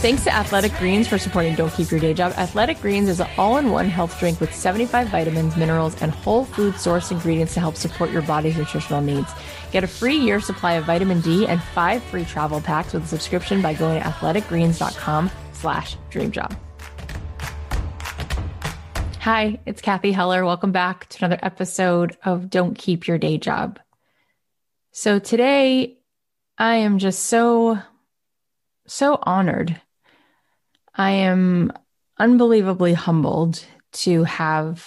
Thanks to Athletic Greens for supporting Don't Keep Your Day Job. Athletic Greens is an all in one health drink with 75 vitamins, minerals, and whole food source ingredients to help support your body's nutritional needs. Get a free year supply of vitamin D and five free travel packs with a subscription by going to athleticgreens.com slash dreamjob. Hi, it's Kathy Heller. Welcome back to another episode of Don't Keep Your Day Job. So today I am just so, so honored I am unbelievably humbled to have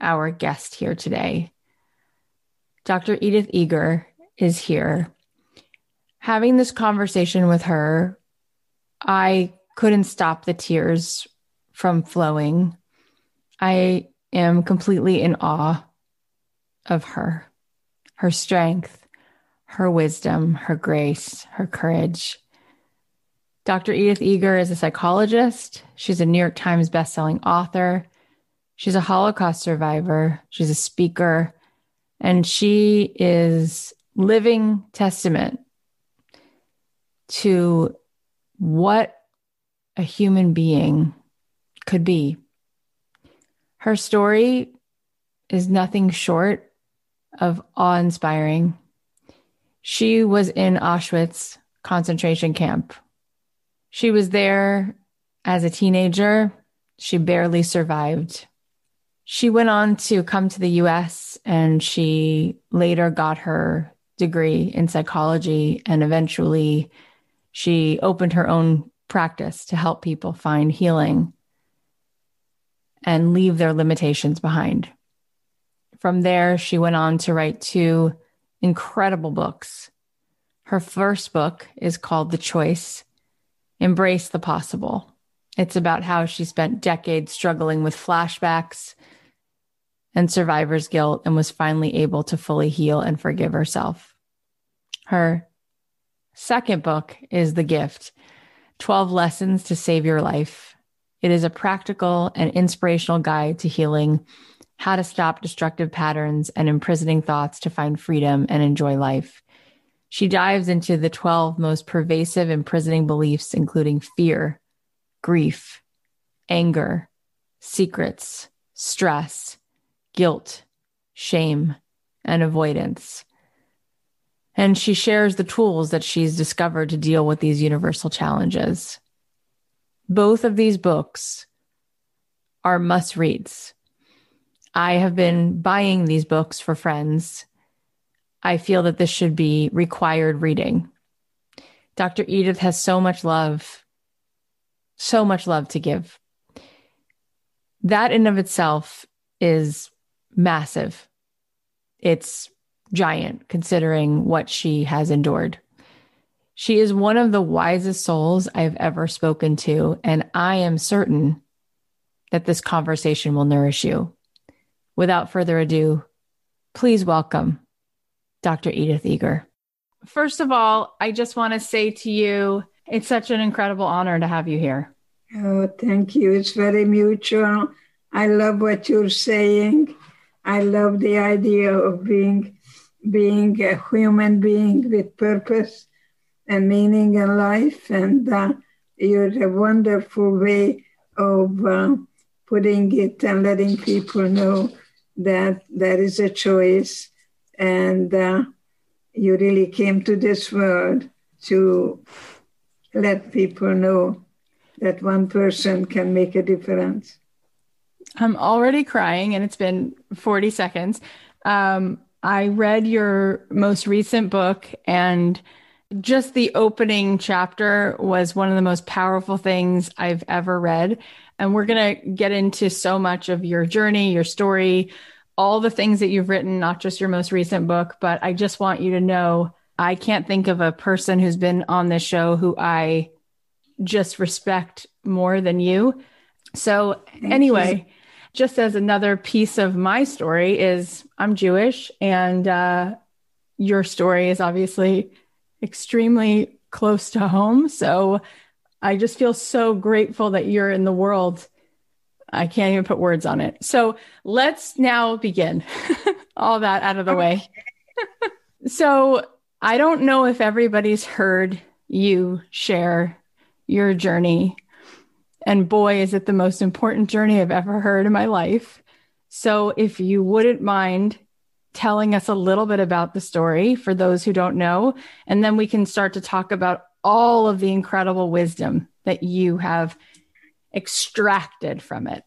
our guest here today. Dr. Edith Eger is here. Having this conversation with her, I couldn't stop the tears from flowing. I am completely in awe of her, her strength, her wisdom, her grace, her courage. Dr. Edith Eger is a psychologist. She's a New York Times bestselling author. She's a Holocaust survivor. She's a speaker. And she is living testament to what a human being could be. Her story is nothing short of awe inspiring. She was in Auschwitz concentration camp she was there as a teenager. She barely survived. She went on to come to the US and she later got her degree in psychology and eventually she opened her own practice to help people find healing and leave their limitations behind. From there, she went on to write two incredible books. Her first book is called The Choice Embrace the possible. It's about how she spent decades struggling with flashbacks and survivor's guilt and was finally able to fully heal and forgive herself. Her second book is The Gift 12 Lessons to Save Your Life. It is a practical and inspirational guide to healing, how to stop destructive patterns and imprisoning thoughts to find freedom and enjoy life. She dives into the 12 most pervasive imprisoning beliefs, including fear, grief, anger, secrets, stress, guilt, shame, and avoidance. And she shares the tools that she's discovered to deal with these universal challenges. Both of these books are must reads. I have been buying these books for friends I feel that this should be required reading. Dr. Edith has so much love, so much love to give. That in of itself is massive. It's giant considering what she has endured. She is one of the wisest souls I've ever spoken to, and I am certain that this conversation will nourish you. Without further ado, please welcome Dr. Edith Eger. First of all, I just want to say to you, it's such an incredible honor to have you here. Oh, thank you. It's very mutual. I love what you're saying. I love the idea of being being a human being with purpose and meaning in life. And uh, you're a wonderful way of uh, putting it and letting people know that there is a choice and uh, you really came to this world to let people know that one person can make a difference. I'm already crying and it's been 40 seconds. Um, I read your most recent book and just the opening chapter was one of the most powerful things I've ever read. And we're going to get into so much of your journey, your story, all the things that you've written, not just your most recent book, but I just want you to know I can't think of a person who's been on this show who I just respect more than you. So, anyway, just as another piece of my story is I'm Jewish and uh, your story is obviously extremely close to home. So, I just feel so grateful that you're in the world. I can't even put words on it. So let's now begin. All that out of the way. so I don't know if everybody's heard you share your journey. And boy, is it the most important journey I've ever heard in my life. So if you wouldn't mind telling us a little bit about the story for those who don't know, and then we can start to talk about all of the incredible wisdom that you have extracted from it.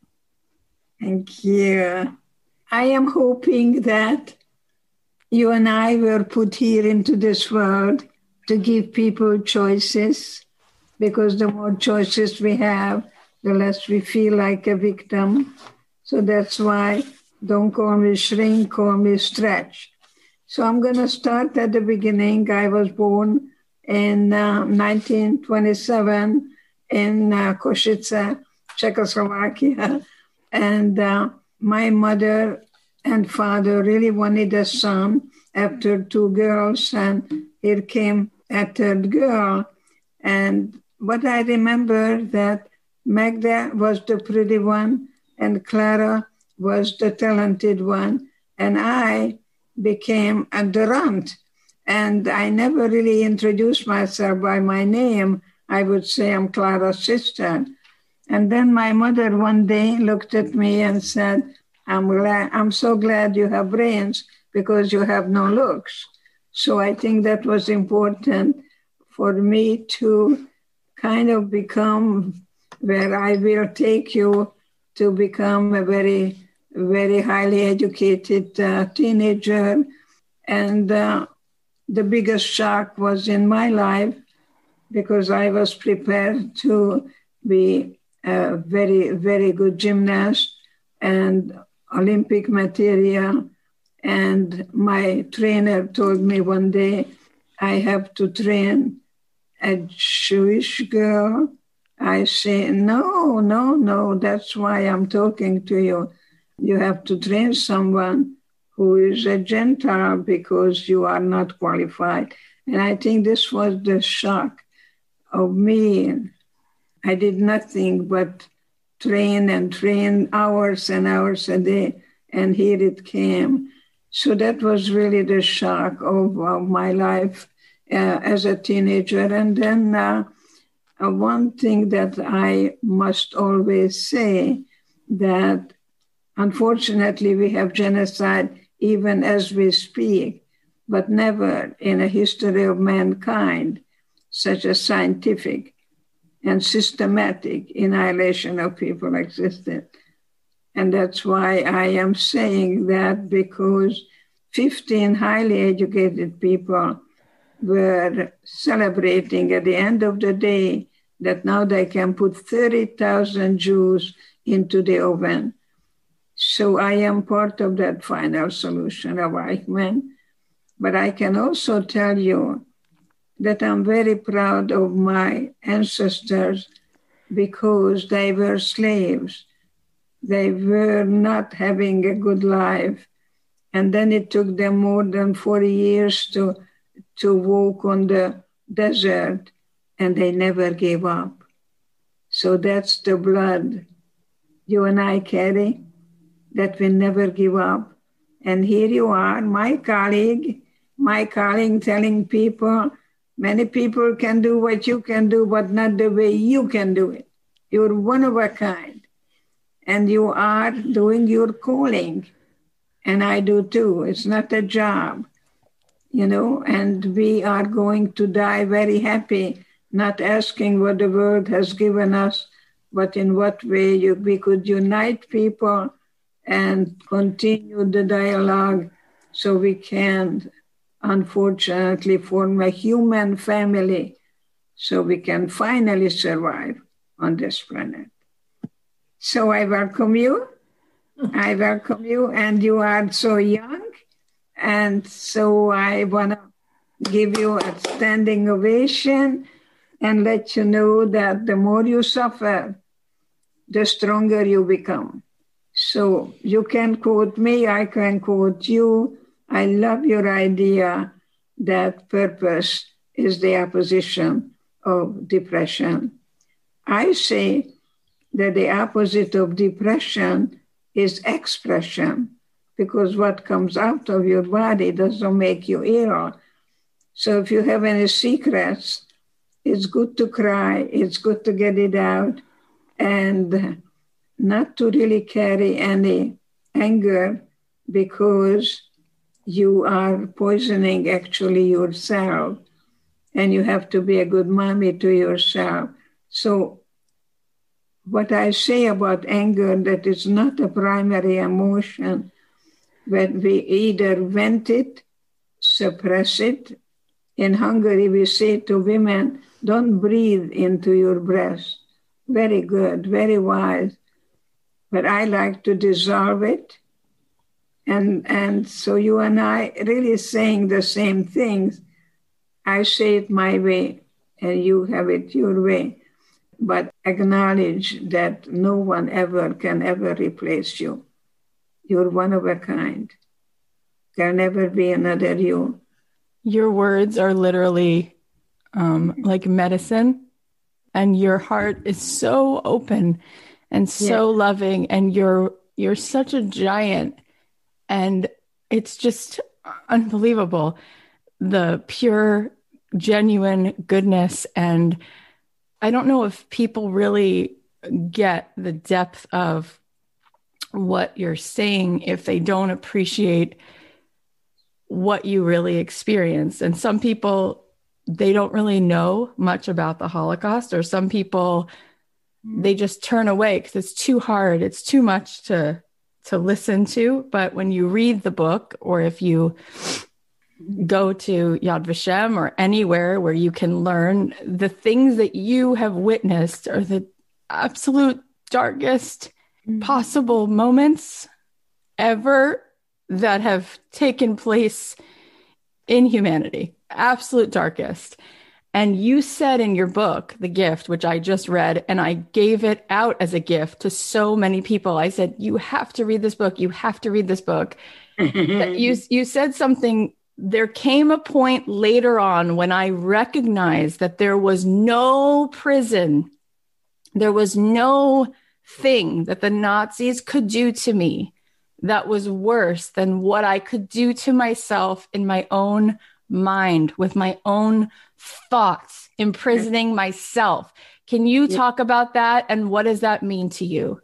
Thank you. I am hoping that you and I were put here into this world to give people choices because the more choices we have, the less we feel like a victim. So that's why don't call me shrink, call me stretch. So I'm going to start at the beginning. I was born in uh, 1927 in uh, Košice, Czechoslovakia. And uh, my mother and father really wanted a son after two girls, and here came a third girl. And what I remember that Magda was the pretty one, and Clara was the talented one, and I became a Durant. And I never really introduced myself by my name. I would say I'm Clara's sister. And then my mother one day looked at me and said, I'm glad I'm so glad you have brains because you have no looks. So I think that was important for me to kind of become where I will take you to become a very, very highly educated uh, teenager. And uh, the biggest shock was in my life because I was prepared to be a very, very good gymnast and Olympic material. And my trainer told me one day I have to train a Jewish girl. I say, no, no, no, that's why I'm talking to you. You have to train someone who is a Gentile because you are not qualified. And I think this was the shock of me. I did nothing but train and train hours and hours a day, and here it came. So that was really the shock of, of my life uh, as a teenager. And then uh, uh, one thing that I must always say that unfortunately we have genocide even as we speak, but never in a history of mankind such a scientific and systematic annihilation of people existed. And that's why I am saying that because 15 highly educated people were celebrating at the end of the day that now they can put 30,000 Jews into the oven so I am part of that final solution of Eichmann. But I can also tell you that I'm very proud of my ancestors because they were slaves. They were not having a good life. And then it took them more than 40 years to, to walk on the desert, and they never gave up. So that's the blood you and I carry that we never give up. And here you are, my colleague, my colleague telling people, many people can do what you can do, but not the way you can do it. You're one of a kind. And you are doing your calling. And I do too. It's not a job, you know, and we are going to die very happy, not asking what the world has given us, but in what way you, we could unite people and continue the dialogue so we can, unfortunately, form a human family so we can finally survive on this planet. So I welcome you. I welcome you, and you are so young. And so I want to give you a standing ovation and let you know that the more you suffer, the stronger you become. So you can quote me, I can quote you. I love your idea that purpose is the opposition of depression. I say that the opposite of depression is expression, because what comes out of your body doesn't make you ill. So if you have any secrets, it's good to cry, it's good to get it out, and not to really carry any anger because you are poisoning actually yourself and you have to be a good mommy to yourself. So what I say about anger that is not a primary emotion, but we either vent it, suppress it. In Hungary, we say to women, don't breathe into your breast. Very good, very wise but I like to dissolve it. And, and so you and I really saying the same things. I say it my way, and you have it your way. But acknowledge that no one ever can ever replace you. You're one of a kind. There'll never be another you. Your words are literally um, like medicine, and your heart is so open and so yeah. loving and you're you're such a giant and it's just unbelievable the pure genuine goodness. And i don't know if people really get the depth of what you're saying if they don't appreciate what you really experienced and some people they don't really know much about the holocaust or some people they just turn away because it's too hard it's too much to to listen to but when you read the book or if you go to yad vashem or anywhere where you can learn the things that you have witnessed are the absolute darkest mm-hmm. possible moments ever that have taken place in humanity absolute darkest and you said in your book, The Gift, which I just read, and I gave it out as a gift to so many people. I said, You have to read this book. You have to read this book. you, you said something. There came a point later on when I recognized that there was no prison, there was no thing that the Nazis could do to me that was worse than what I could do to myself in my own mind with my own thoughts, imprisoning myself. Can you talk about that and what does that mean to you?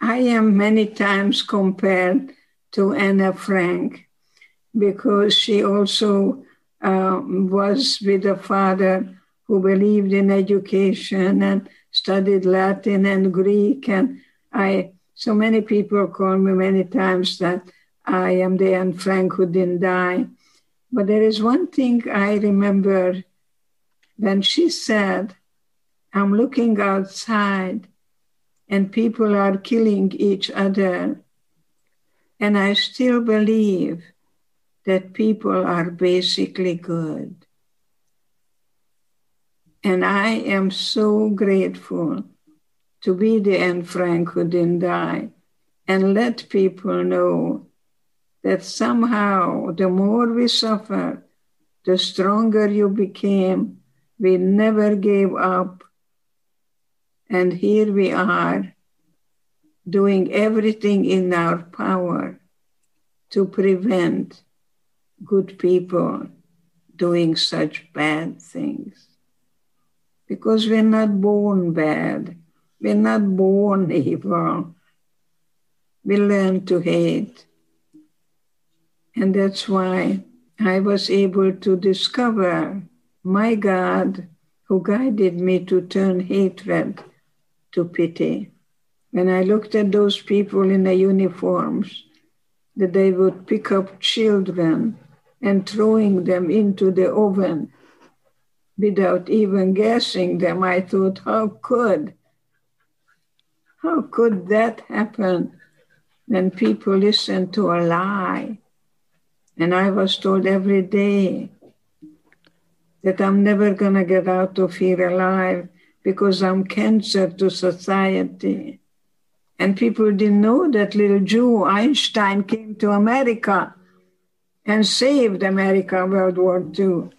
I am many times compared to Anna Frank because she also uh, was with a father who believed in education and studied Latin and Greek. And I, so many people call me many times that I am the Anne Frank who didn't die. But there is one thing I remember when she said, I'm looking outside and people are killing each other. And I still believe that people are basically good. And I am so grateful to be the Anne Frank who didn't die and let people know that somehow the more we suffer, the stronger you became. We never gave up. And here we are doing everything in our power to prevent good people doing such bad things. Because we're not born bad, we're not born evil. We learn to hate. And that's why I was able to discover my God who guided me to turn hatred to pity. When I looked at those people in the uniforms, that they would pick up children and throwing them into the oven without even gassing them, I thought, how could? How could that happen when people listen to a lie? And I was told every day that I'm never going to get out of here alive because I'm cancer to society. And people didn't know that little Jew Einstein came to America and saved America World War II.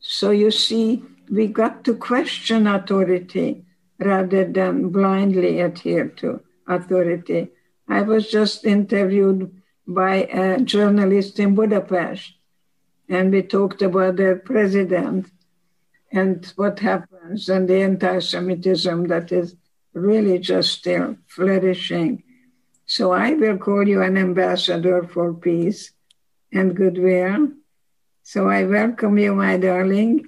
So you see, we got to question authority rather than blindly adhere to authority. I was just interviewed by a journalist in Budapest, and we talked about the president and what happens and the anti Semitism that is really just still flourishing. So I will call you an ambassador for peace and goodwill. So I welcome you, my darling,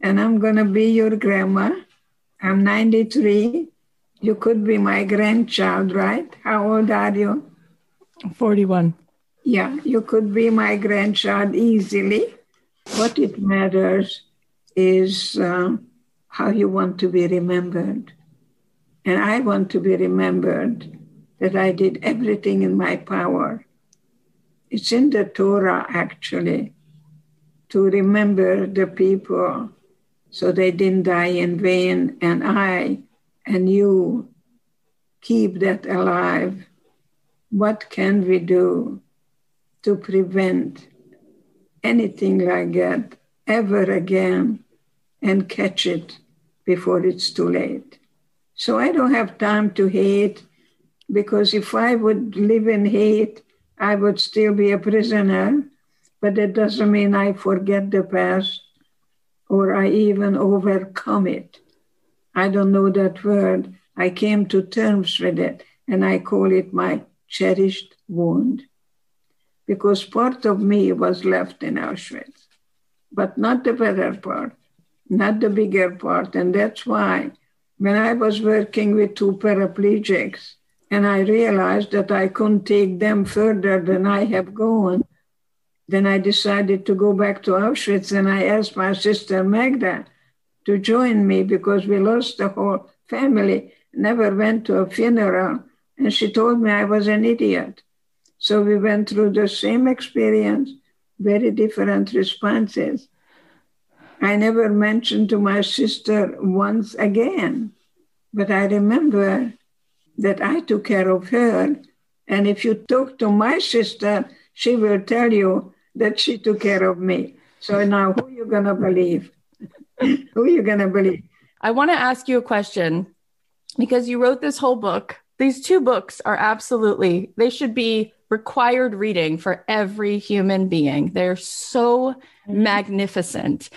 and I'm going to be your grandma. I'm 93. You could be my grandchild, right? How old are you? 41. Yeah, you could be my grandchild easily. What it matters is uh, how you want to be remembered. And I want to be remembered that I did everything in my power. It's in the Torah, actually, to remember the people so they didn't die in vain. And I and you keep that alive. What can we do to prevent anything like that ever again and catch it before it's too late? So I don't have time to hate because if I would live in hate, I would still be a prisoner. But that doesn't mean I forget the past or I even overcome it. I don't know that word. I came to terms with it and I call it my cherished wound because part of me was left in Auschwitz, but not the better part, not the bigger part. And that's why when I was working with two paraplegics and I realized that I couldn't take them further than I have gone, then I decided to go back to Auschwitz and I asked my sister Magda to join me because we lost the whole family, never went to a funeral. And she told me I was an idiot. So we went through the same experience, very different responses. I never mentioned to my sister once again, but I remember that I took care of her. And if you talk to my sister, she will tell you that she took care of me. So now who are you going to believe? who are you going to believe? I want to ask you a question because you wrote this whole book. These two books are absolutely, they should be required reading for every human being. They're so mm-hmm. magnificent.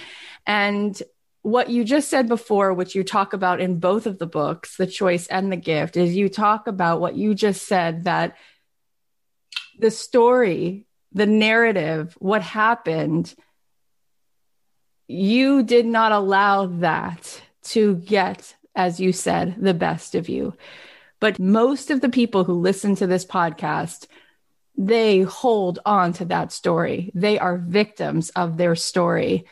And what you just said before, which you talk about in both of the books, The Choice and The Gift, is you talk about what you just said that the story, the narrative, what happened, you did not allow that to get, as you said, the best of you. But most of the people who listen to this podcast, they hold on to that story. They are victims of their story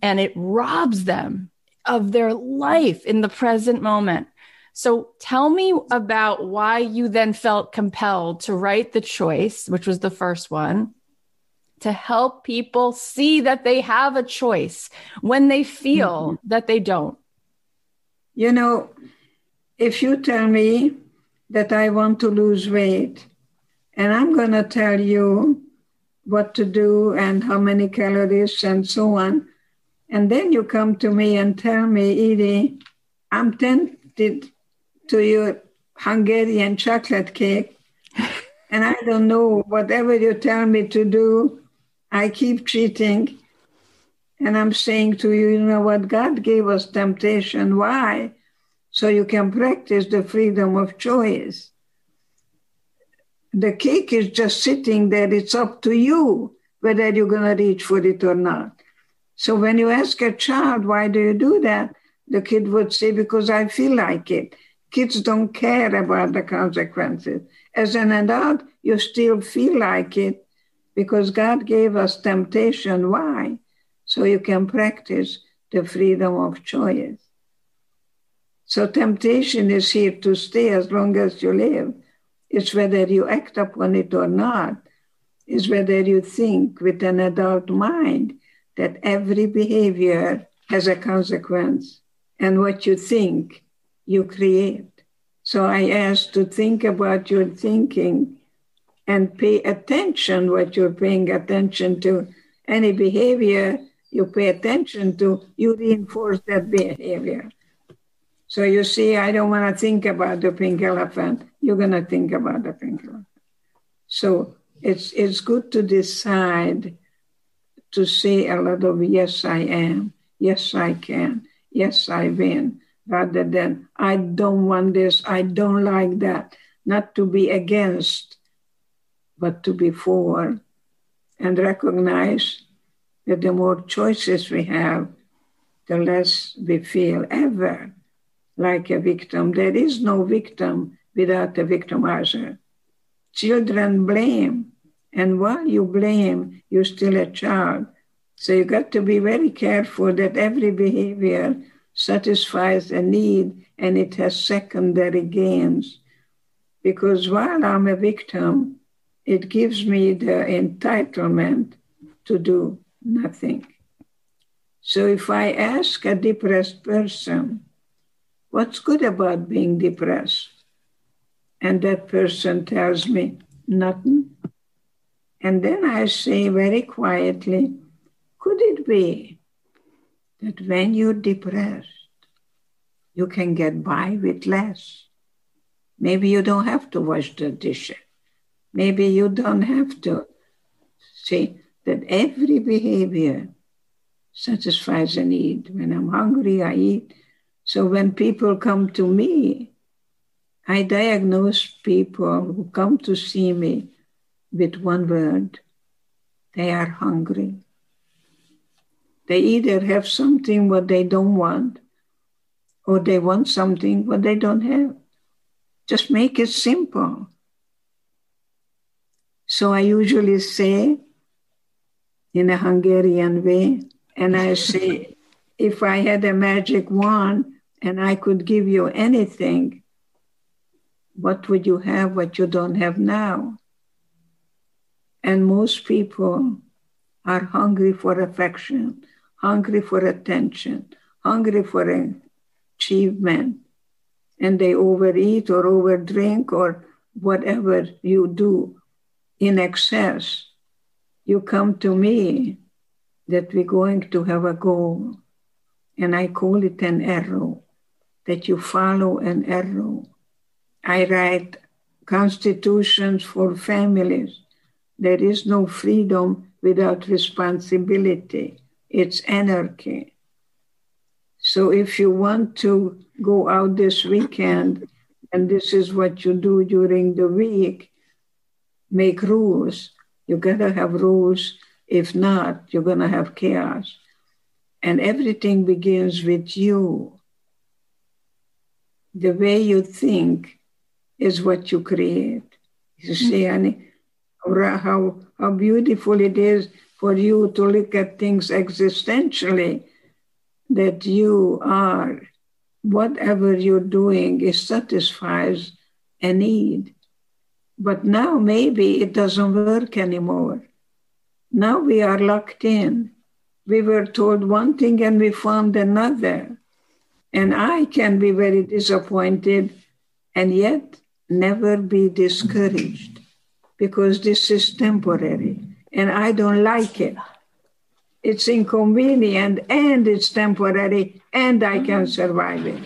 and it robs them of their life in the present moment. So tell me about why you then felt compelled to write The Choice, which was the first one, to help people see that they have a choice when they feel mm-hmm. that they don't. You know, if you tell me that I want to lose weight, and I'm going to tell you what to do and how many calories and so on, and then you come to me and tell me, Edie, I'm tempted to your Hungarian chocolate cake. and I don't know, whatever you tell me to do, I keep cheating. And I'm saying to you, you know what? God gave us temptation. Why? So you can practice the freedom of choice. The cake is just sitting there. It's up to you whether you're going to reach for it or not. So when you ask a child, why do you do that? The kid would say, Because I feel like it. Kids don't care about the consequences. As an adult, you still feel like it because God gave us temptation. Why? So you can practice the freedom of choice. So temptation is here to stay as long as you live. It's whether you act upon it or not. It's whether you think with an adult mind that every behavior has a consequence. And what you think, you create. So I ask to think about your thinking and pay attention what you're paying attention to. Any behavior you pay attention to, you reinforce that behavior. So you see, I don't want to think about the pink elephant. You're going to think about the pink elephant. So it's it's good to decide to say a lot of yes, I am, yes, I can, yes, I win, rather than I don't want this, I don't like that. Not to be against, but to be for, and recognize that the more choices we have, the less we feel ever like a victim. There is no victim without a victimizer. Children blame, and while you blame, you're still a child. So you got to be very careful that every behavior satisfies a need and it has secondary gains. Because while I'm a victim, it gives me the entitlement to do nothing. So if I ask a depressed person, what's good about being depressed? And that person tells me, nothing. And then I say very quietly, could it be that when you're depressed, you can get by with less? Maybe you don't have to wash the dishes. Maybe you don't have to see that every behavior satisfies a need. When I'm hungry, I eat. So when people come to me, I diagnose people who come to see me with one word they are hungry. They either have something what they don't want, or they want something what they don't have. Just make it simple. So I usually say, in a Hungarian way. And I say, if I had a magic wand and I could give you anything, what would you have what you don't have now? And most people are hungry for affection, hungry for attention, hungry for achievement. And they overeat or overdrink or whatever you do in excess you come to me that we're going to have a goal, and I call it an arrow, that you follow an arrow. I write constitutions for families. There is no freedom without responsibility. It's anarchy. So if you want to go out this weekend, and this is what you do during the week, make rules you gotta have rules. If not, you're gonna have chaos. And everything begins with you. The way you think is what you create. You mm-hmm. see, Annie, how, how beautiful it is for you to look at things existentially, that you are, whatever you're doing, it satisfies a need. But now maybe it doesn't work anymore. Now we are locked in. We were told one thing and we found another. And I can be very disappointed and yet never be discouraged because this is temporary and I don't like it. It's inconvenient and it's temporary and I can survive it.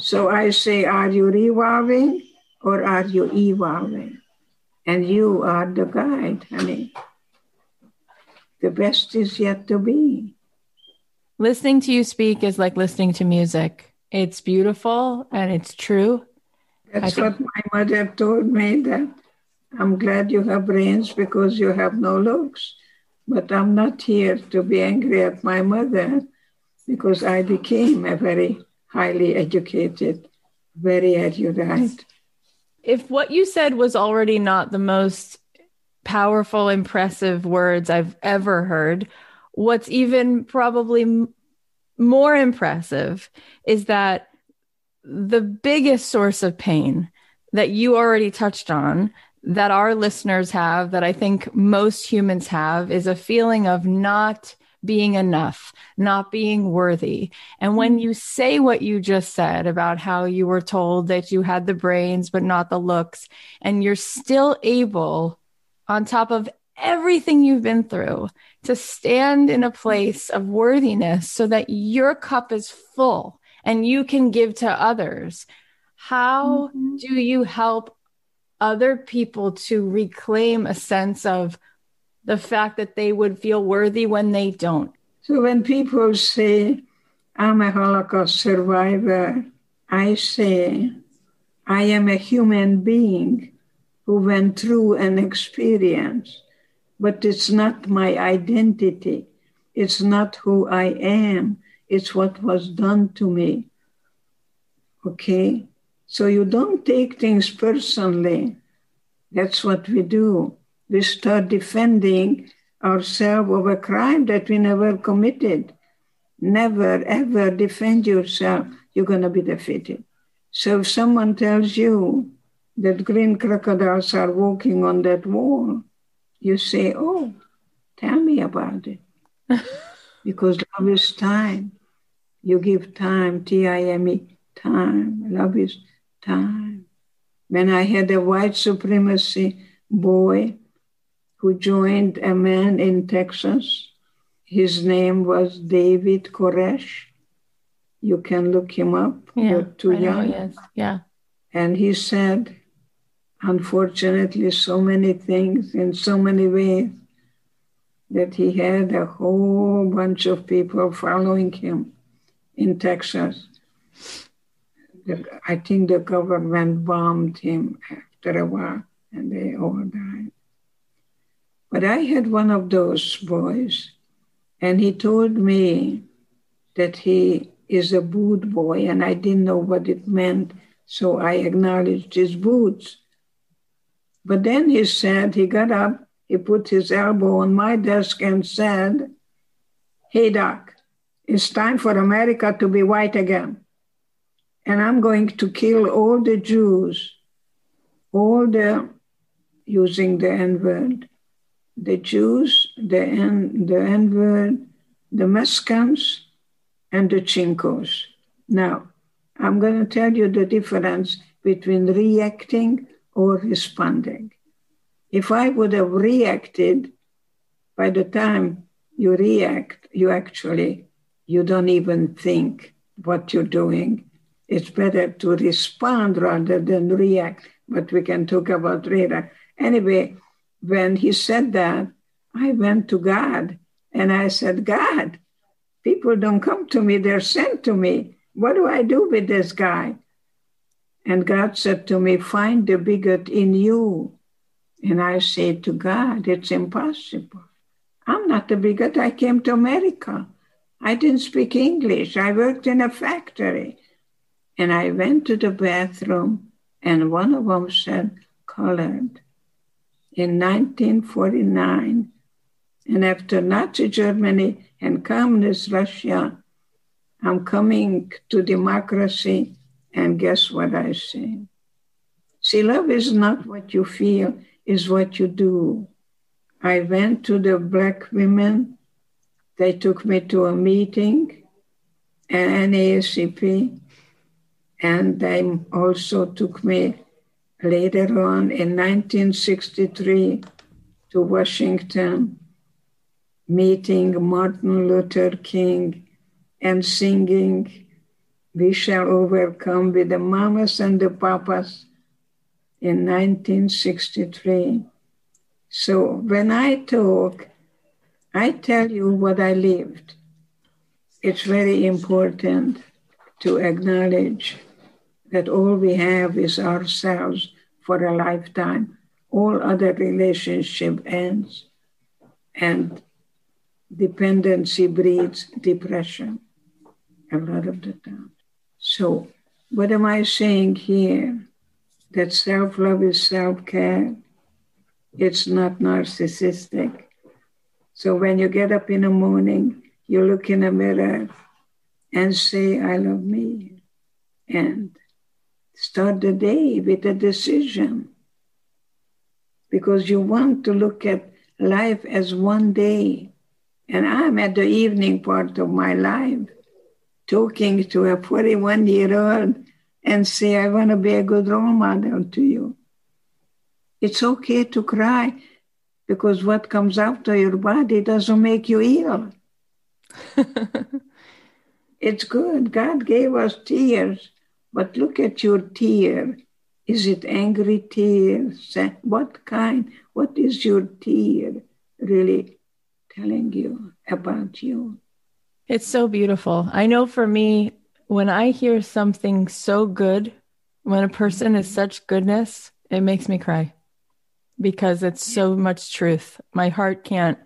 So I say, Are you revolving? or are you evolving? And you are the guide, honey. The best is yet to be. Listening to you speak is like listening to music. It's beautiful and it's true. That's think- what my mother told me that I'm glad you have brains because you have no looks. But I'm not here to be angry at my mother. because I became a very highly educated, very erudite. If what you said was already not the most powerful, impressive words I've ever heard, what's even probably m- more impressive is that the biggest source of pain that you already touched on that our listeners have that I think most humans have is a feeling of not being enough, not being worthy. And when you say what you just said about how you were told that you had the brains, but not the looks, and you're still able, on top of everything you've been through, to stand in a place of worthiness so that your cup is full and you can give to others. How mm-hmm. do you help other people to reclaim a sense of the fact that they would feel worthy when they don't. So when people say, I'm a Holocaust survivor, I say, I am a human being who went through an experience, but it's not my identity. It's not who I am. It's what was done to me. Okay? So you don't take things personally. That's what we do. We start defending ourselves of a crime that we never committed. Never, ever defend yourself. You're going to be defeated. So if someone tells you that green crocodiles are walking on that wall, you say, Oh, tell me about it. because love is time. You give time, T I M E, time. Love is time. When I had a white supremacy boy who joined a man in Texas, his name was David Koresh. You can look him up. Yeah, You're too I young. Know, yes. Yeah. And he said, unfortunately, so many things in so many ways that he had a whole bunch of people following him in Texas I think the government bombed him after a while and they all died. But I had one of those boys, and he told me that he is a boot boy, and I didn't know what it meant, so I acknowledged his boots. But then he said, he got up, he put his elbow on my desk and said, Hey, Doc, it's time for America to be white again and I'm going to kill all the Jews, all the, using the N word, the Jews, the N, the N word, the Mexicans, and the Chinkos. Now, I'm going to tell you the difference between reacting or responding. If I would have reacted, by the time you react, you actually, you don't even think what you're doing it's better to respond rather than react, but we can talk about later. Anyway, when he said that, I went to God and I said, God, people don't come to me, they're sent to me. What do I do with this guy? And God said to me, Find the bigot in you. And I said to God, It's impossible. I'm not a bigot. I came to America. I didn't speak English. I worked in a factory. And I went to the bathroom, and one of them said, colored. In 1949, and after Nazi Germany and Communist Russia, I'm coming to democracy, and guess what I say? See, love is not what you feel, is what you do. I went to the black women. They took me to a meeting at NAACP and they also took me later on in 1963 to Washington, meeting Martin Luther King and singing We Shall Overcome with the Mamas and the Papas in 1963. So when I talk, I tell you what I lived. It's very important to acknowledge that all we have is ourselves for a lifetime. All other relationship ends, and dependency breeds depression. a lot of the time. So, what am I saying here? That self love is self care. It's not narcissistic. So, when you get up in the morning, you look in the mirror and say, I love me. And start the day with a decision. Because you want to look at life as one day. And I'm at the evening part of my life talking to a 41 year old and say, I want to be a good role model to you. It's okay to cry because what comes out of your body doesn't make you ill. it's good. God gave us tears, but look at your tear. Is it angry tears? What kind? What is your tear really telling you about you? It's so beautiful. I know for me, when I hear something so good, when a person is such goodness, it makes me cry because it's so much truth. My heart can't,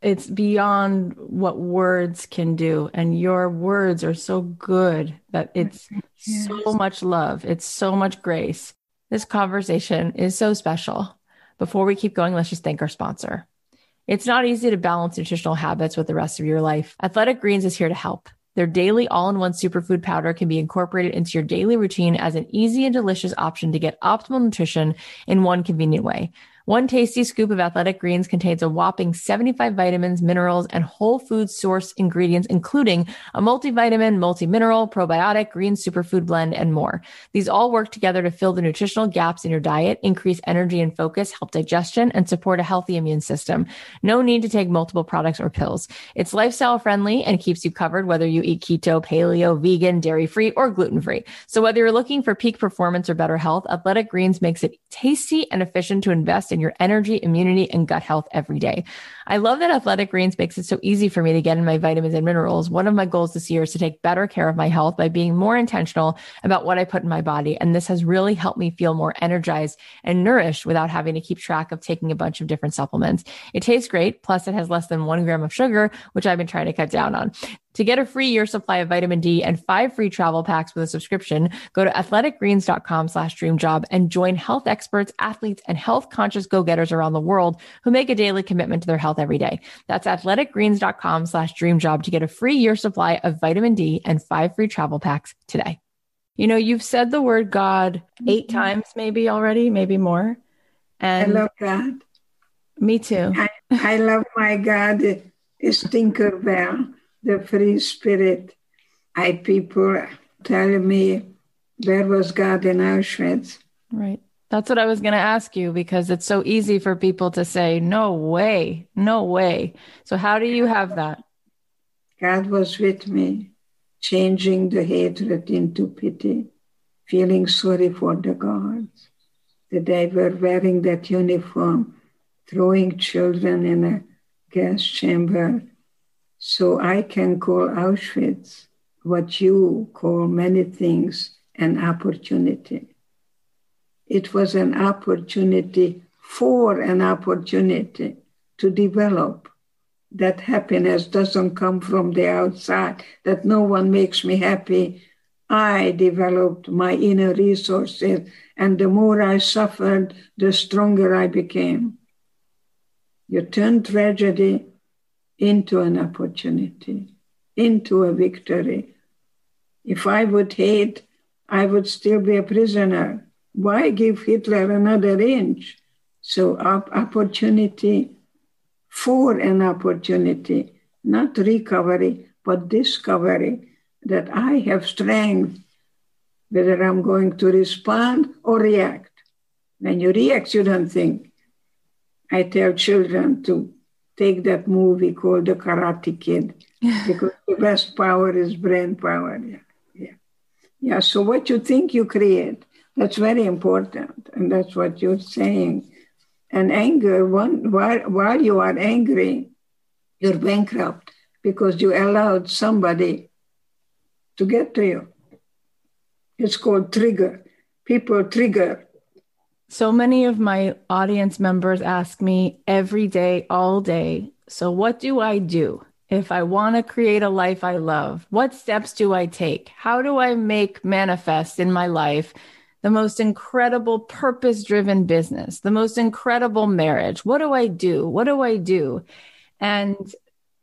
it's beyond what words can do. And your words are so good that it's yes. so much love, it's so much grace. This conversation is so special. Before we keep going, let's just thank our sponsor. It's not easy to balance nutritional habits with the rest of your life. Athletic Greens is here to help. Their daily all in one superfood powder can be incorporated into your daily routine as an easy and delicious option to get optimal nutrition in one convenient way. One tasty scoop of athletic greens contains a whopping 75 vitamins, minerals, and whole food source ingredients, including a multivitamin, multi-mineral, probiotic, green superfood blend, and more. These all work together to fill the nutritional gaps in your diet, increase energy and focus, help digestion, and support a healthy immune system. No need to take multiple products or pills. It's lifestyle friendly and keeps you covered whether you eat keto, paleo, vegan, dairy free, or gluten free. So whether you're looking for peak performance or better health, Athletic Greens makes it tasty and efficient to invest in your energy, immunity, and gut health every day. I love that Athletic Greens makes it so easy for me to get in my vitamins and minerals. One of my goals this year is to take better care of my health by being more intentional about what I put in my body. And this has really helped me feel more energized and nourished without having to keep track of taking a bunch of different supplements. It tastes great. Plus it has less than one gram of sugar, which I've been trying to cut down on. To get a free year supply of vitamin D and five free travel packs with a subscription, go to athleticgreens.com slash dreamjob and join health experts, athletes, and health conscious go-getters around the world who make a daily commitment to their health every day. That's athleticgreens.com slash dreamjob to get a free year supply of vitamin D and five free travel packs today. You know, you've said the word God 8 mm-hmm. times, maybe already, maybe more. And I love God. Me too. I, I love my God, is Tinkerbell the free spirit. I people tell me where was God in Auschwitz? Right. That's what I was going to ask you because it's so easy for people to say, no way, no way. So, how do you have that? God was with me, changing the hatred into pity, feeling sorry for the guards, that they were wearing that uniform, throwing children in a gas chamber so I can call Auschwitz what you call many things an opportunity. It was an opportunity for an opportunity to develop. That happiness doesn't come from the outside, that no one makes me happy. I developed my inner resources, and the more I suffered, the stronger I became. You turn tragedy into an opportunity, into a victory. If I would hate, I would still be a prisoner. Why give Hitler another inch? So, opportunity for an opportunity, not recovery, but discovery that I have strength, whether I'm going to respond or react. When you react, you don't think. I tell children to take that movie called The Karate Kid because the best power is brain power. Yeah. yeah. Yeah. So what you think you create, that's very important. And that's what you're saying. And anger, one, while, while you are angry, you're bankrupt because you allowed somebody to get to you. It's called trigger. People trigger so many of my audience members ask me every day, all day, so what do I do if I want to create a life I love, what steps do I take? How do I make manifest in my life the most incredible purpose driven business, the most incredible marriage? What do I do? What do I do? And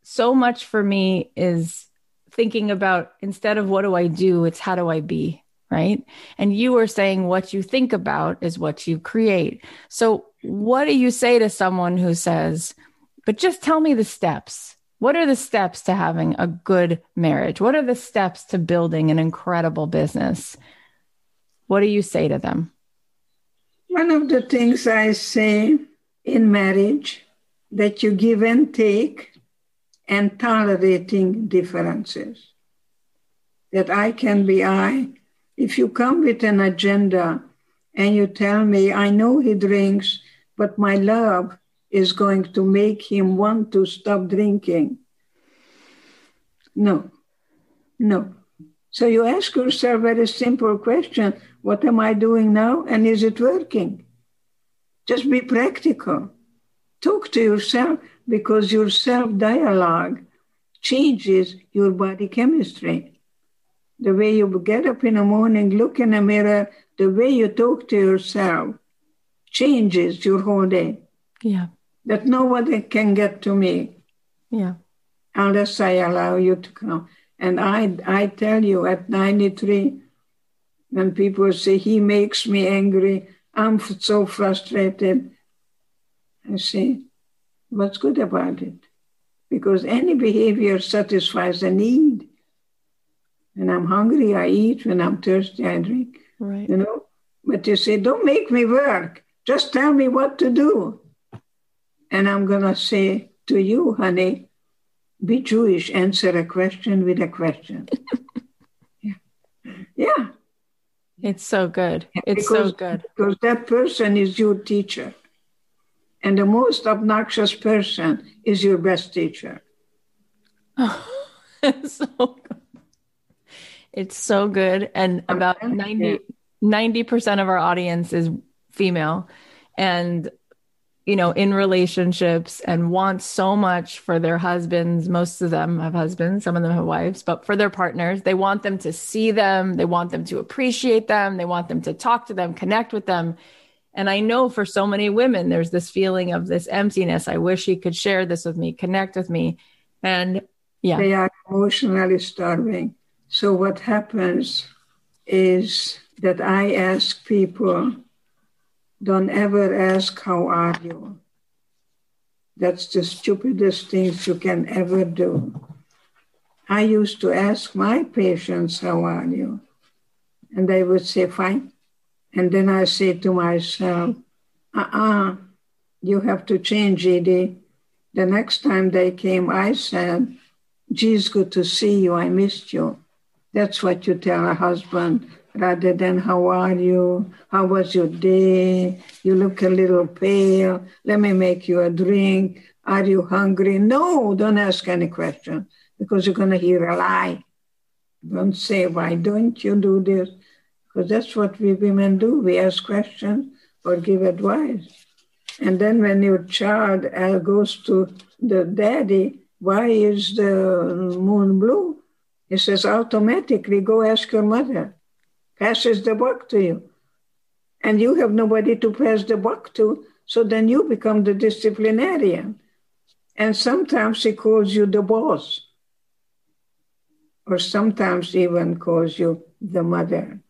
so much for me is thinking about instead of what do I do, it's how do I be? Right. And you were saying what you think about is what you create. So, what do you say to someone who says, but just tell me the steps? What are the steps to having a good marriage? What are the steps to building an incredible business? What do you say to them? One of the things I say in marriage that you give and take and tolerating differences. That I can be I. If you come with an agenda and you tell me, I know he drinks, but my love is going to make him want to stop drinking. No, no. So you ask yourself a very simple question What am I doing now? And is it working? Just be practical. Talk to yourself because your self dialogue changes your body chemistry. The way you get up in the morning, look in the mirror, the way you talk to yourself changes your whole day. Yeah that nobody can get to me. Yeah. Unless I allow you to come. And I, I tell you, at 93, when people say, he makes me angry, I'm so frustrated, I say, what's good about it? Because any behavior satisfies a need. When I'm hungry, I eat. When I'm thirsty, I drink. Right. You know? But you say, don't make me work. Just tell me what to do. And I'm going to say to you, honey, be Jewish, answer a question with a question. yeah. yeah. It's so good. It's because, so good. Because that person is your teacher. And the most obnoxious person is your best teacher. Oh, so. It's so good. And about 90, percent of our audience is female. And you know, in relationships and want so much for their husbands. Most of them have husbands, some of them have wives, but for their partners, they want them to see them, they want them to appreciate them, they want them to talk to them, connect with them. And I know for so many women, there's this feeling of this emptiness. I wish he could share this with me, connect with me. And yeah. They are emotionally starving. So what happens is that I ask people don't ever ask, How are you? That's the stupidest things you can ever do. I used to ask my patients, How are you? And they would say, Fine. And then I say to myself, Uh uh-uh, uh you have to change, Edie. The next time they came, I said, Geez, good to see you. I missed you. That's what you tell a husband rather than how are you? How was your day? You look a little pale. Let me make you a drink. Are you hungry? No, don't ask any question because you're going to hear a lie. Don't say, why don't you do this? Because that's what we women do. We ask questions or give advice. And then when your child uh, goes to the daddy, why is the moon blue? He says, automatically, go ask your mother passes the buck to you. And you have nobody to pass the buck to, so then you become the disciplinarian. And sometimes he calls you the boss, or sometimes even calls you the mother.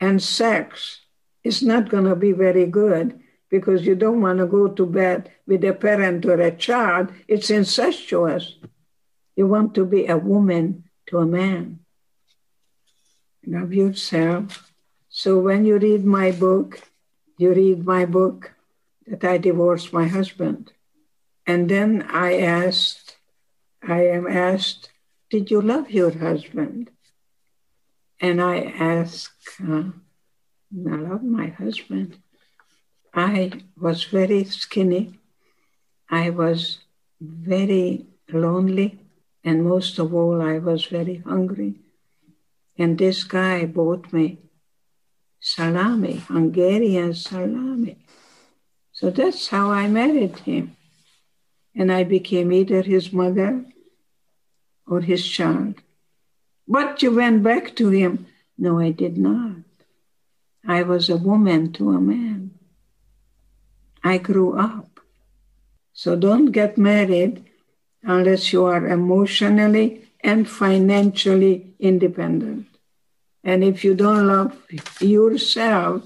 And sex is not going to be very good because you don't want to go to bed with a parent or a child. It's incestuous. You want to be a woman to a man. Love yourself. So when you read my book, you read my book that I divorced my husband. And then I asked, I am asked, did you love your husband? And I ask, uh, I love my husband. I was very skinny. I was very lonely. And most of all, I was very hungry. And this guy bought me salami, Hungarian salami. So that's how I married him. And I became either his mother or his child. But you went back to him. No, I did not. I was a woman to a man. I grew up. So don't get married unless you are emotionally and financially independent. And if you don't love yourself,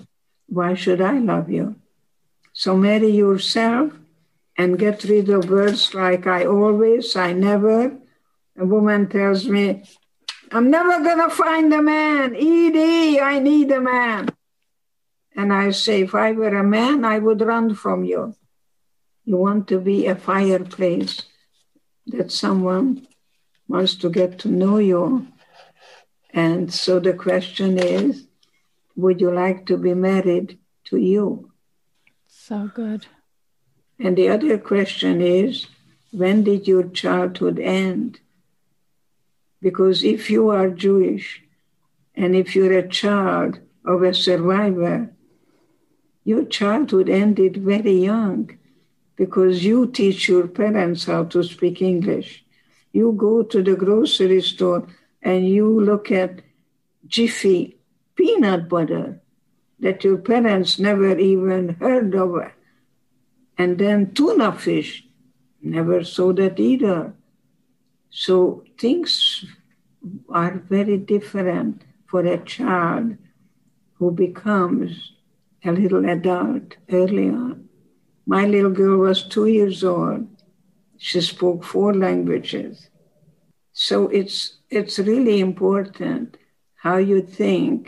why should I love you? So marry yourself and get rid of words like I always, I never. A woman tells me, I'm never going to find a man. Edie, I need a man. And I say, if I were a man, I would run from you. You want to be a fireplace that someone wants to get to know you. And so the question is, would you like to be married to you? So good. And the other question is, when did your childhood end? Because if you are Jewish and if you're a child of a survivor, your childhood ended very young because you teach your parents how to speak English. You go to the grocery store and you look at Jiffy peanut butter that your parents never even heard of. And then tuna fish, never saw that either. So things are very different for a child who becomes a little adult early on. My little girl was two years old. She spoke four languages. So it's it's really important how you think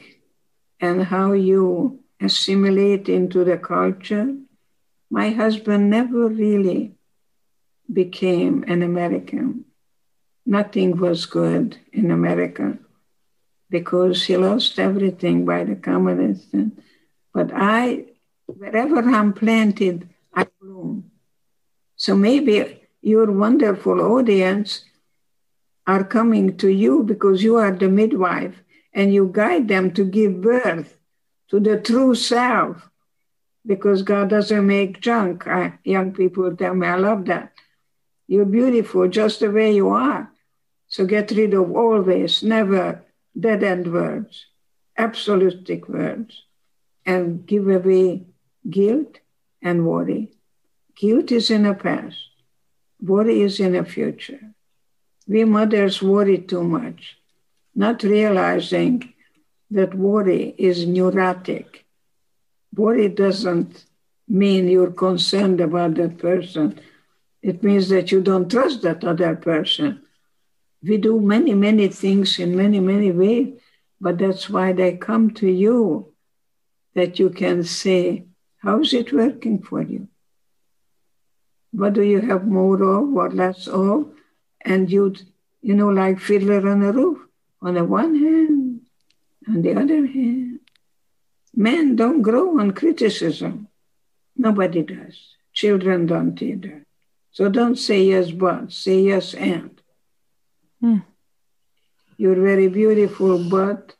and how you assimilate into the culture. My husband never really became an American nothing was good in America because he lost everything by the communists. But I, wherever I'm planted, Bloom. So maybe your wonderful audience are coming to you because you are the midwife and you guide them to give birth to the true self because God doesn't make junk. I, young people tell me, I love that. You're beautiful just the way you are. So get rid of always, never dead end words, absolutistic words, and give away guilt and worry. Guilt is in the past, worry is in the future. We mothers worry too much, not realizing that worry is neurotic. Worry doesn't mean you're concerned about that person. It means that you don't trust that other person we do many, many things in many, many ways, but that's why they come to you that you can say, How's it working for you? What do you have more of or less of? And you'd, you know, like fiddler on the roof. On the one hand, on the other hand, men don't grow on criticism. Nobody does. Children don't either. So don't say yes, but say yes, and. Mm. You're very beautiful, but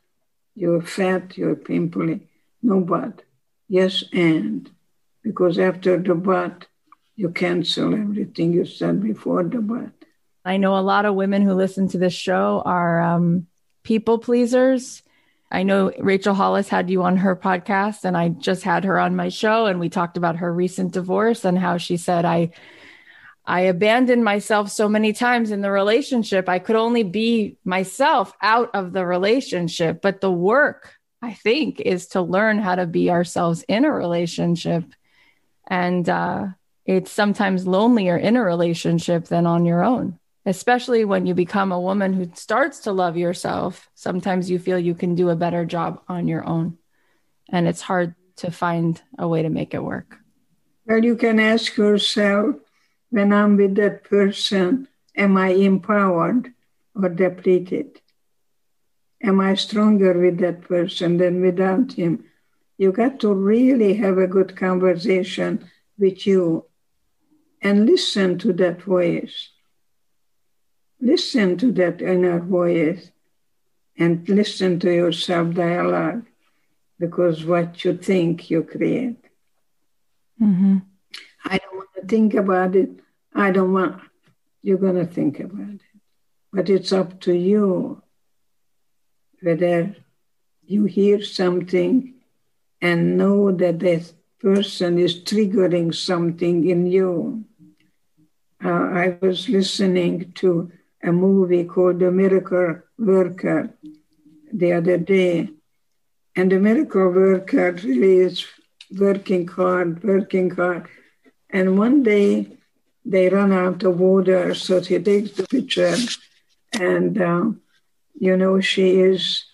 you're fat, you're pimply. No but. Yes, and. Because after the but, you cancel everything you said before the but. I know a lot of women who listen to this show are um, people pleasers. I know Rachel Hollis had you on her podcast, and I just had her on my show, and we talked about her recent divorce and how she said, I I abandoned myself so many times in the relationship. I could only be myself out of the relationship. But the work, I think, is to learn how to be ourselves in a relationship. And uh, it's sometimes lonelier in a relationship than on your own, especially when you become a woman who starts to love yourself. Sometimes you feel you can do a better job on your own. And it's hard to find a way to make it work. Well, you can ask yourself when I'm with that person, am I empowered or depleted? Am I stronger with that person than without him? You got to really have a good conversation with you and listen to that voice. Listen to that inner voice and listen to your self dialogue because what you think you create. Mm-hmm. I don't want to think about it. I don't want, you're going to think about it. But it's up to you whether you hear something and know that that person is triggering something in you. Uh, I was listening to a movie called The Miracle Worker the other day, and the miracle worker really is working hard, working hard. And one day they run out of water, so she takes the picture. and uh, you know she is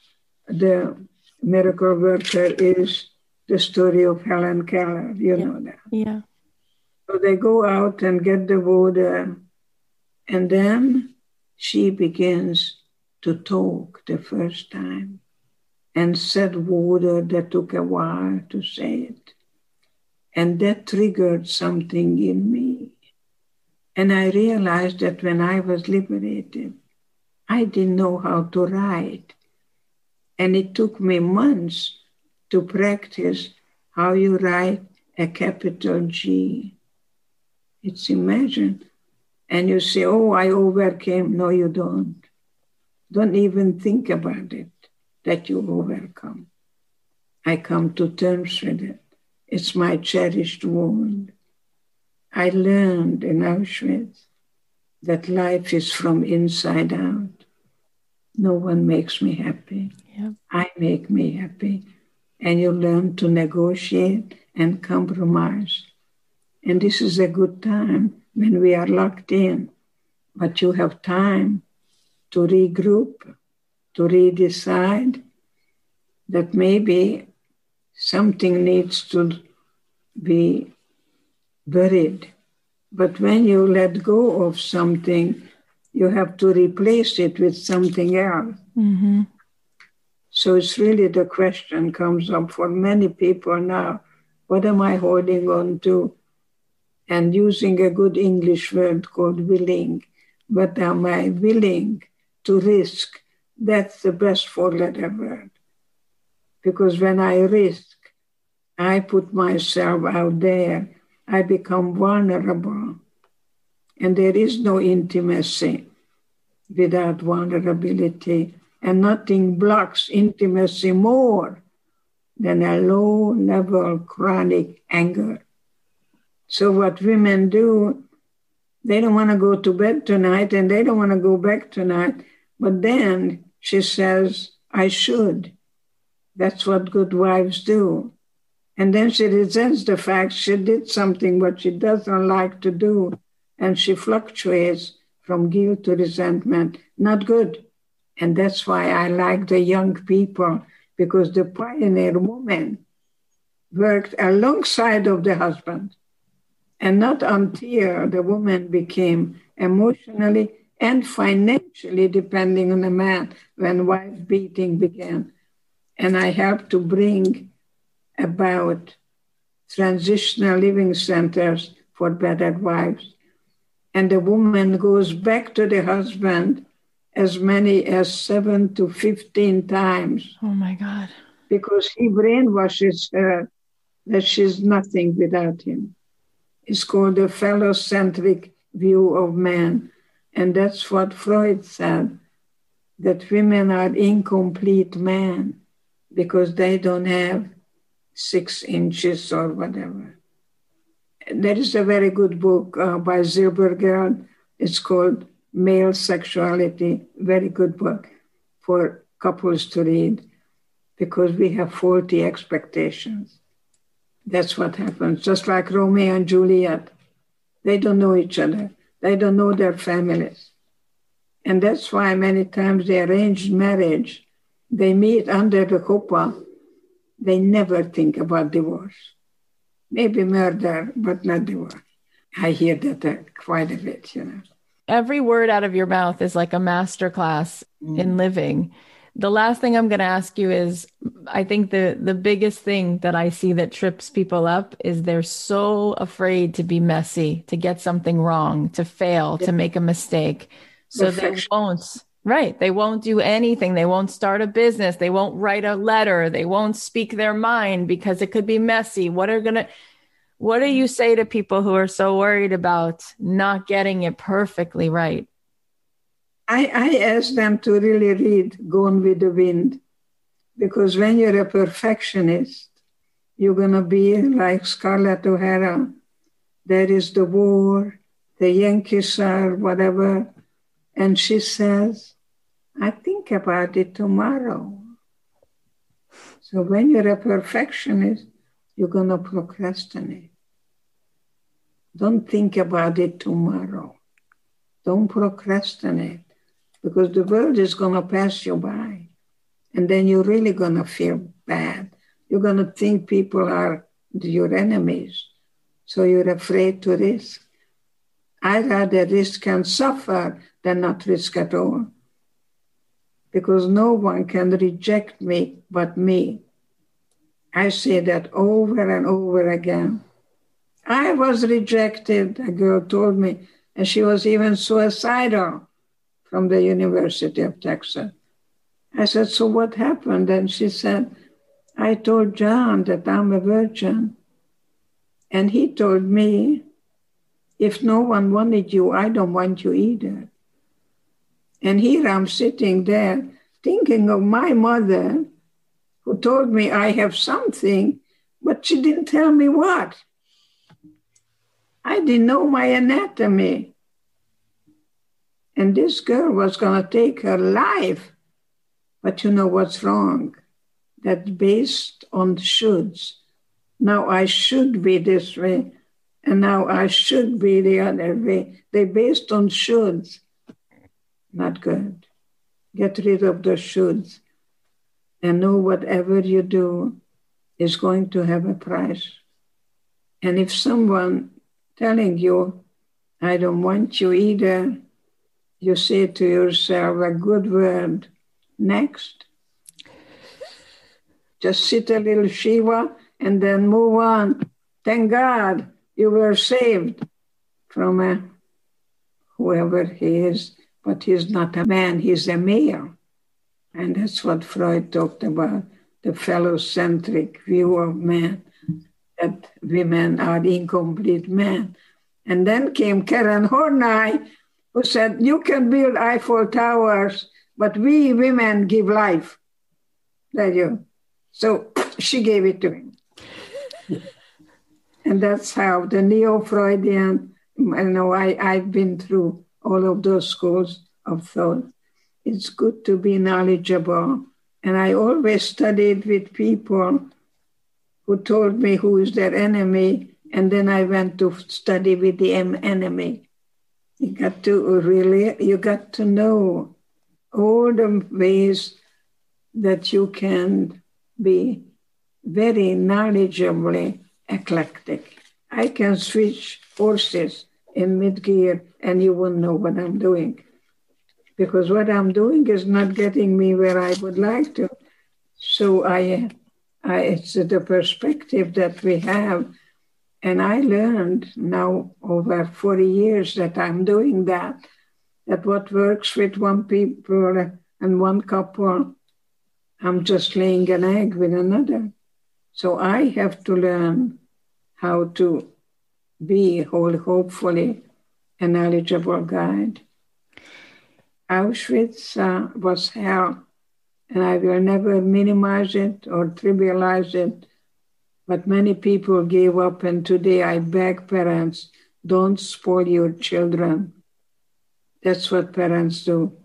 the miracle worker is the story of Helen Keller. You yeah. know that. Yeah. So they go out and get the water, and then she begins to talk the first time and said water that took a while to say it. And that triggered something in me. And I realized that when I was liberated, I didn't know how to write. And it took me months to practice how you write a capital G. It's imagined. And you say, oh, I overcame. No, you don't. Don't even think about it that you overcome. I come to terms with it. It's my cherished wound. I learned in Auschwitz that life is from inside out. No one makes me happy. Yep. I make me happy. And you learn to negotiate and compromise. And this is a good time when we are locked in. But you have time to regroup, to redecide that maybe something needs to be buried. But when you let go of something, you have to replace it with something else. Mm-hmm. So it's really the question comes up for many people now what am I holding on to? And using a good English word called willing. What am I willing to risk? That's the best four letter word. Because when I risk, I put myself out there, I become vulnerable. And there is no intimacy without vulnerability, and nothing blocks intimacy more than a low level chronic anger. So, what women do, they don't want to go to bed tonight and they don't want to go back tonight. But then she says, I should. That's what good wives do. And then she resents the fact she did something what she doesn't like to do. And she fluctuates from guilt to resentment. Not good. And that's why I like the young people, because the pioneer woman worked alongside of the husband. And not until the woman became emotionally and financially depending on the man when wife beating began and I helped to bring about transitional living centers for battered wives. And the woman goes back to the husband as many as seven to 15 times. Oh my God. Because he brainwashes her that she's nothing without him. It's called the phallocentric view of man. And that's what Freud said that women are incomplete men because they don't have six inches or whatever. There is a very good book uh, by Zilbergeld. It's called Male Sexuality. Very good book for couples to read because we have faulty expectations. That's what happens. Just like Romeo and Juliet, they don't know each other. They don't know their families. And that's why many times the arranged marriage they meet under the chuppah, they never think about divorce. Maybe murder, but not divorce. I hear that uh, quite a bit, you know. Every word out of your mouth is like a master class mm. in living. The last thing I'm going to ask you is I think the the biggest thing that I see that trips people up is they're so afraid to be messy, to get something wrong, to fail, yeah. to make a mistake. So they won't Right. They won't do anything. They won't start a business. They won't write a letter. They won't speak their mind because it could be messy. What are going to, what do you say to people who are so worried about not getting it perfectly right? I, I asked them to really read Gone with the Wind because when you're a perfectionist, you're going to be like Scarlett O'Hara. There is the war, the Yankees are whatever. And she says, I think about it tomorrow. So when you're a perfectionist, you're going to procrastinate. Don't think about it tomorrow. Don't procrastinate because the world is going to pass you by. And then you're really going to feel bad. You're going to think people are your enemies. So you're afraid to risk. I'd rather risk and suffer than not risk at all. Because no one can reject me but me. I say that over and over again. I was rejected, a girl told me, and she was even suicidal from the University of Texas. I said, So what happened? And she said, I told John that I'm a virgin. And he told me, If no one wanted you, I don't want you either. And here I'm sitting there thinking of my mother who told me I have something, but she didn't tell me what. I didn't know my anatomy. And this girl was going to take her life. But you know what's wrong? That's based on shoulds. Now I should be this way, and now I should be the other way. They're based on shoulds. Not good. Get rid of the shoulds and know whatever you do is going to have a price. And if someone telling you, I don't want you either, you say to yourself a good word. Next. Just sit a little Shiva and then move on. Thank God you were saved from a, whoever he is, but he's not a man, he's a male. And that's what Freud talked about the phallocentric view of man that women are incomplete men. And then came Karen Horney, who said, You can build Eiffel Towers, but we women give life. There you. So she gave it to him. and that's how the Neo Freudian, I know, I, I've been through all of those schools of thought. It's good to be knowledgeable. And I always studied with people who told me who is their enemy, and then I went to study with the enemy. You got to really, you got to know all the ways that you can be very knowledgeably eclectic. I can switch horses in mid gear and you won't know what I'm doing because what I'm doing is not getting me where I would like to. So I I, it's the perspective that we have. And I learned now over 40 years that I'm doing that, that what works with one people and one couple, I'm just laying an egg with another. So I have to learn how to be, whole, hopefully, a knowledgeable guide. Auschwitz uh, was hell and I will never minimize it or trivialize it. But many people gave up, and today I beg parents don't spoil your children. That's what parents do.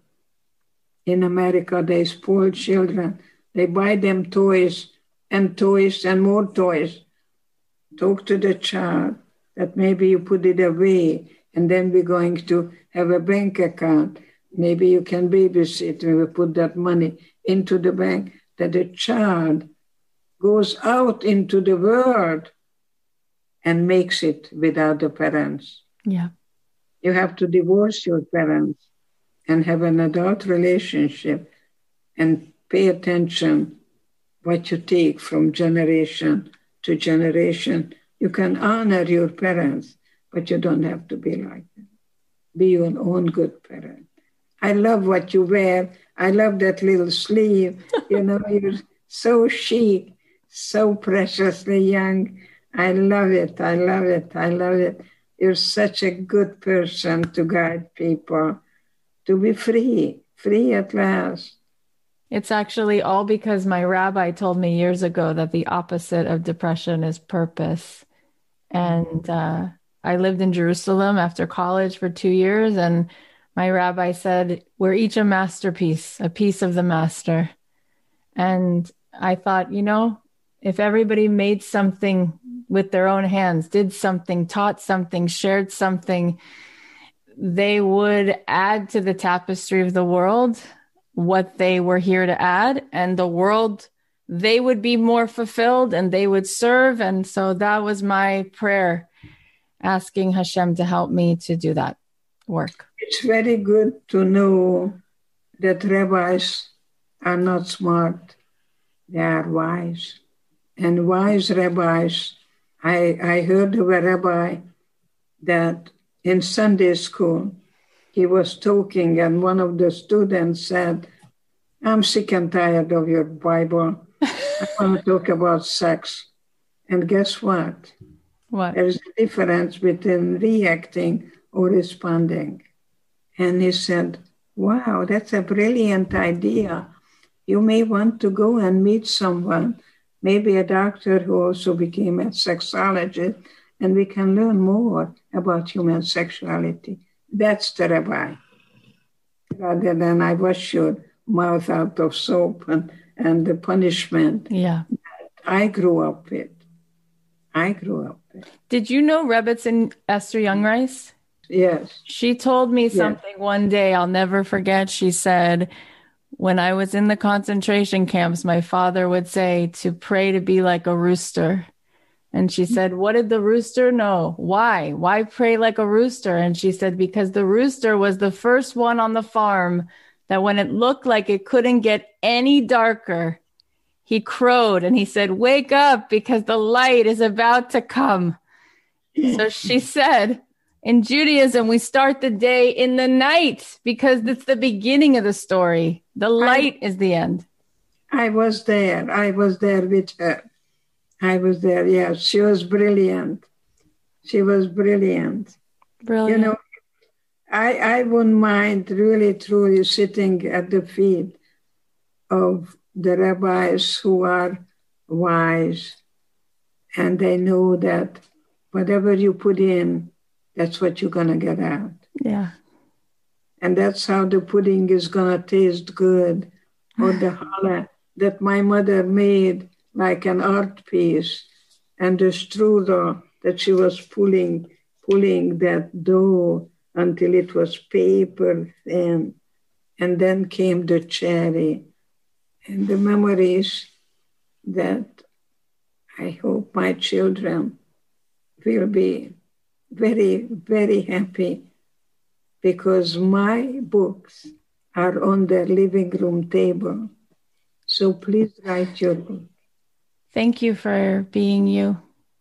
In America, they spoil children. They buy them toys and toys and more toys. Talk to the child that maybe you put it away and then we're going to have a bank account. Maybe you can babysit and we put that money into the bank, that the child goes out into the world and makes it without the parents. Yeah. You have to divorce your parents and have an adult relationship and pay attention what you take from generation to generation. You can honor your parents, but you don't have to be like them. Be your own good parent. I love what you wear I love that little sleeve. You know, you're so chic, so preciously young. I love it. I love it. I love it. You're such a good person to guide people. to be free, free at last. It's actually all because my rabbi told me years ago that the opposite of depression is purpose. And uh, I lived in Jerusalem after college for two years, and my rabbi said, We're each a masterpiece, a piece of the master. And I thought, you know, if everybody made something with their own hands, did something, taught something, shared something, they would add to the tapestry of the world what they were here to add, and the world, they would be more fulfilled and they would serve. And so that was my prayer, asking Hashem to help me to do that work. It's very good to know that rabbis are not smart, they are wise. And wise rabbis, I, I heard of a rabbi that in Sunday school, he was talking, and one of the students said, I'm sick and tired of your Bible. I want to talk about sex. And guess what? What? There's a difference between reacting or responding. And he said, Wow, that's a brilliant idea. You may want to go and meet someone, maybe a doctor who also became a sexologist, and we can learn more about human sexuality. That's the rabbi. Rather than I wash your mouth out of soap and, and the punishment. Yeah. I grew up with. I grew up with. Did you know Rebbetzin Esther Jungreis? Yes. She told me something one day I'll never forget. She said, when I was in the concentration camps, my father would say to pray to be like a rooster. And she said, What did the rooster know? Why? Why pray like a rooster? And she said, Because the rooster was the first one on the farm that when it looked like it couldn't get any darker, he crowed and he said, Wake up because the light is about to come. So she said, In Judaism, we start the day in the night because it's the beginning of the story. The light I, is the end. I was there. I was there with her. I was there. Yes, she was brilliant. She was brilliant. Brilliant. You know, I I wouldn't mind really truly sitting at the feet of the rabbis who are wise, and they know that whatever you put in, that's what you're gonna get out. Yeah. And that's how the pudding is gonna taste good, or the challah that my mother made like an art piece, and the strudel that she was pulling, pulling that dough until it was paper thin. And then came the cherry. And the memories that I hope my children will be very, very happy because my books are on their living room table. So please write your book. Thank you for being you.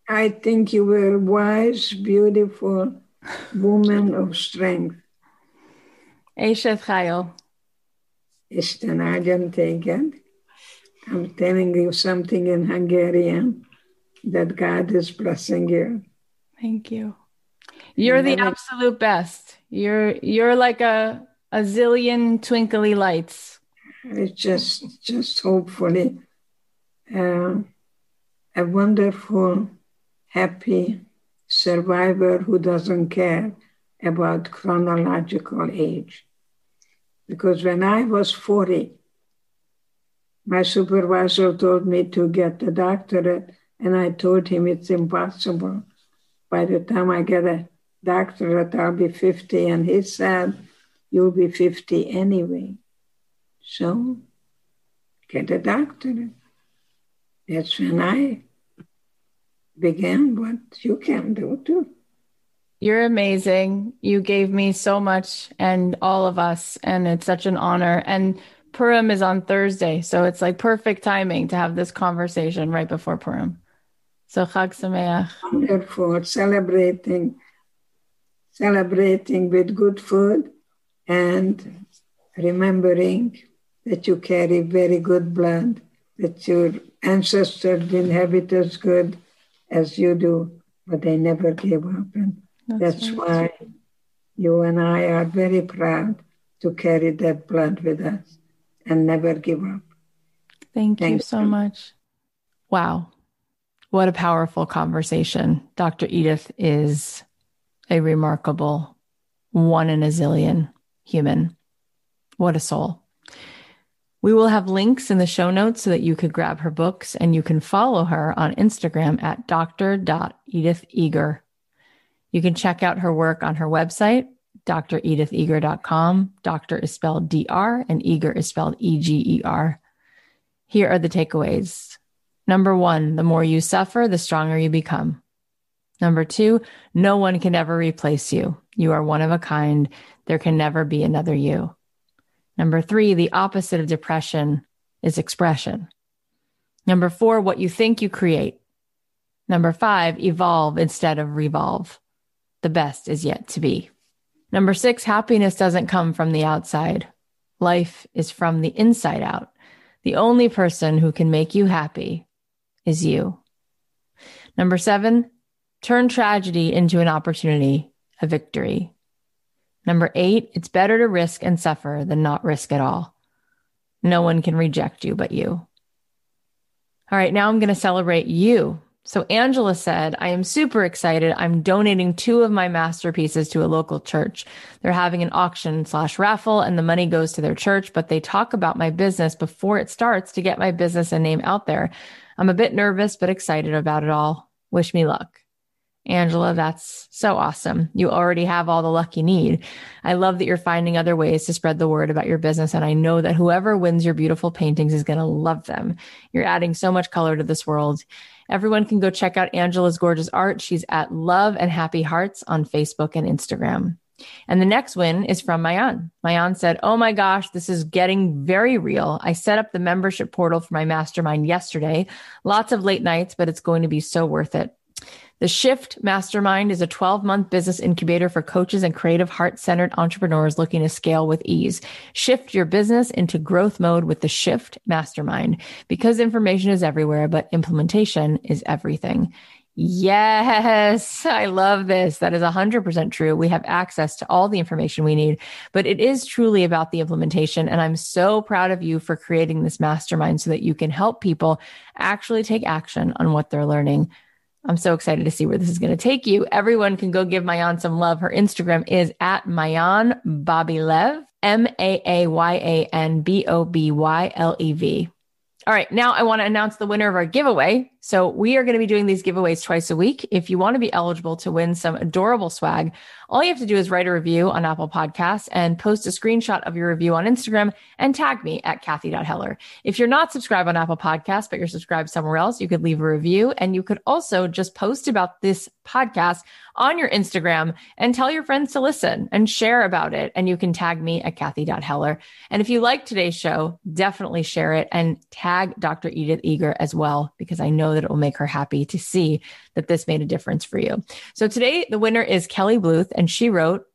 I think you were a wise, beautiful woman of strength. Eshet Chayil. Isten áldjon téged. I'm telling you something in Hungarian that God is blessing you. Thank you. You're the absolute best. You're you're like a a zillion twinkly lights. It's just just hopefully uh, a wonderful, happy survivor who doesn't care about chronological age. Because when I was 40, my supervisor told me to get the doctorate, and I told him it's impossible. By the time I get a doctorate, I'll be 50. And he said, You'll be 50 anyway. So get a doctorate. That's when I began what you can do too. You're amazing. You gave me so much and all of us, and it's such an honor. And Purim is on Thursday, so it's like perfect timing to have this conversation right before Purim. So Chag Sameach. Wonderful, celebrating, celebrating with good food, and remembering that you carry very good blood, that your ancestors didn't have it as good as you do, but they never gave up. And that's, that's why you and I are very proud to carry that blood with us and never give up. Thank, Thank you so you. much. Wow. What a powerful conversation. Dr. Edith is a remarkable one in a zillion human. What a soul. We will have links in the show notes so that you could grab her books and you can follow her on Instagram at dr.editheger. You can check out her work on her website, dreditheger.com. Doctor is spelled D-R and eager is spelled E-G-E-R. Here are the takeaways. Number one, the more you suffer, the stronger you become. Number two, no one can ever replace you. You are one of a kind. There can never be another you. Number three, the opposite of depression is expression. Number four, what you think you create. Number five, evolve instead of revolve. The best is yet to be. Number six, happiness doesn't come from the outside. Life is from the inside out. The only person who can make you happy is you. Number seven, turn tragedy into an opportunity, a victory. Number eight, it's better to risk and suffer than not risk at all. No one can reject you but you. All right, now I'm going to celebrate you. So Angela said, I am super excited. I'm donating two of my masterpieces to a local church. They're having an auction slash raffle and the money goes to their church, but they talk about my business before it starts to get my business and name out there. I'm a bit nervous, but excited about it all. Wish me luck. Angela, that's so awesome. You already have all the luck you need. I love that you're finding other ways to spread the word about your business. And I know that whoever wins your beautiful paintings is going to love them. You're adding so much color to this world. Everyone can go check out Angela's gorgeous art. She's at Love and Happy Hearts on Facebook and Instagram. And the next win is from Maayan. Maayan said, Oh my gosh, this is getting very real. I set up the membership portal for my mastermind yesterday. Lots of late nights, but it's going to be so worth it. The Shift Mastermind is a 12 month business incubator for coaches and creative heart centered entrepreneurs looking to scale with ease. Shift your business into growth mode with the Shift Mastermind because information is everywhere, but implementation is everything. Yes, I love this. That is 100% true. We have access to all the information we need, but it is truly about the implementation. And I'm so proud of you for creating this mastermind so that you can help people actually take action on what they're learning. I'm so excited to see where this is going to take you. Everyone can go give Maayan some love. Her Instagram is at Mayan Bobylev, M A A Y A N B O B Y L E V. All right, now I want to announce the winner of our giveaway. So we are going to be doing these giveaways twice a week. If you want to be eligible to win some adorable swag, all you have to do is write a review on Apple Podcasts and post a screenshot of your review on Instagram and tag me at Cathy.Heller. If you're not subscribed on Apple Podcasts, but you're subscribed somewhere else, you could leave a review and you could also just post about this podcast on your Instagram and tell your friends to listen and share about it. And you can tag me at Cathy.Heller. And if you like today's show, definitely share it and tag Dr. Edith Eger as well, because I know that it will make her happy to see that this made a difference for you. So today, the winner is Kelly Bluth, and she wrote,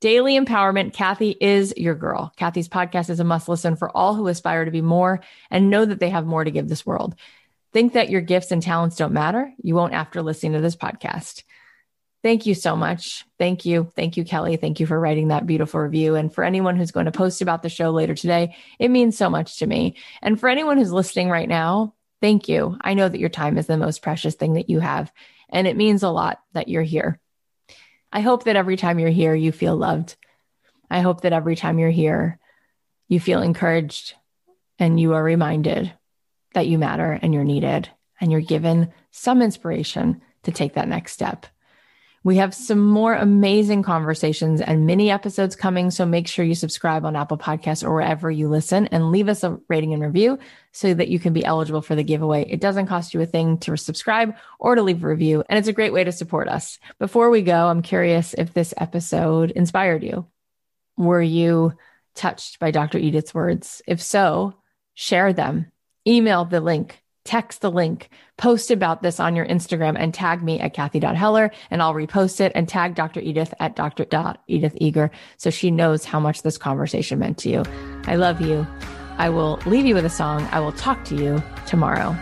Daily Empowerment, Cathy is your girl. Cathy's podcast is a must listen for all who aspire to be more and know that they have more to give this world. Think that your gifts and talents don't matter? You won't after listening to this podcast. Thank you so much. Thank you. Thank you, Kelly. Thank you for writing that beautiful review. And for anyone who's going to post about the show later today, it means so much to me. And for anyone who's listening right now, Thank you. I know that your time is the most precious thing that you have, and it means a lot that you're here. I hope that every time you're here, you feel loved. I hope that every time you're here, you feel encouraged and you are reminded that you matter and you're needed and you're given some inspiration to take that next step. We have some more amazing conversations and mini episodes coming. So make sure you subscribe on Apple Podcasts or wherever you listen and leave us a rating and review so that you can be eligible for the giveaway. It doesn't cost you a thing to subscribe or to leave a review. And it's a great way to support us. Before we go, I'm curious if this episode inspired you. Were you touched by Dr. Edith's words? If so, share them, email the link text the link, post about this on your Instagram and tag me at Cathy.Heller and I'll repost it and tag Dr. Edith at Dr. Edith Eger so she knows how much this conversation meant to you. I love you. I will leave you with a song. I will talk to you tomorrow.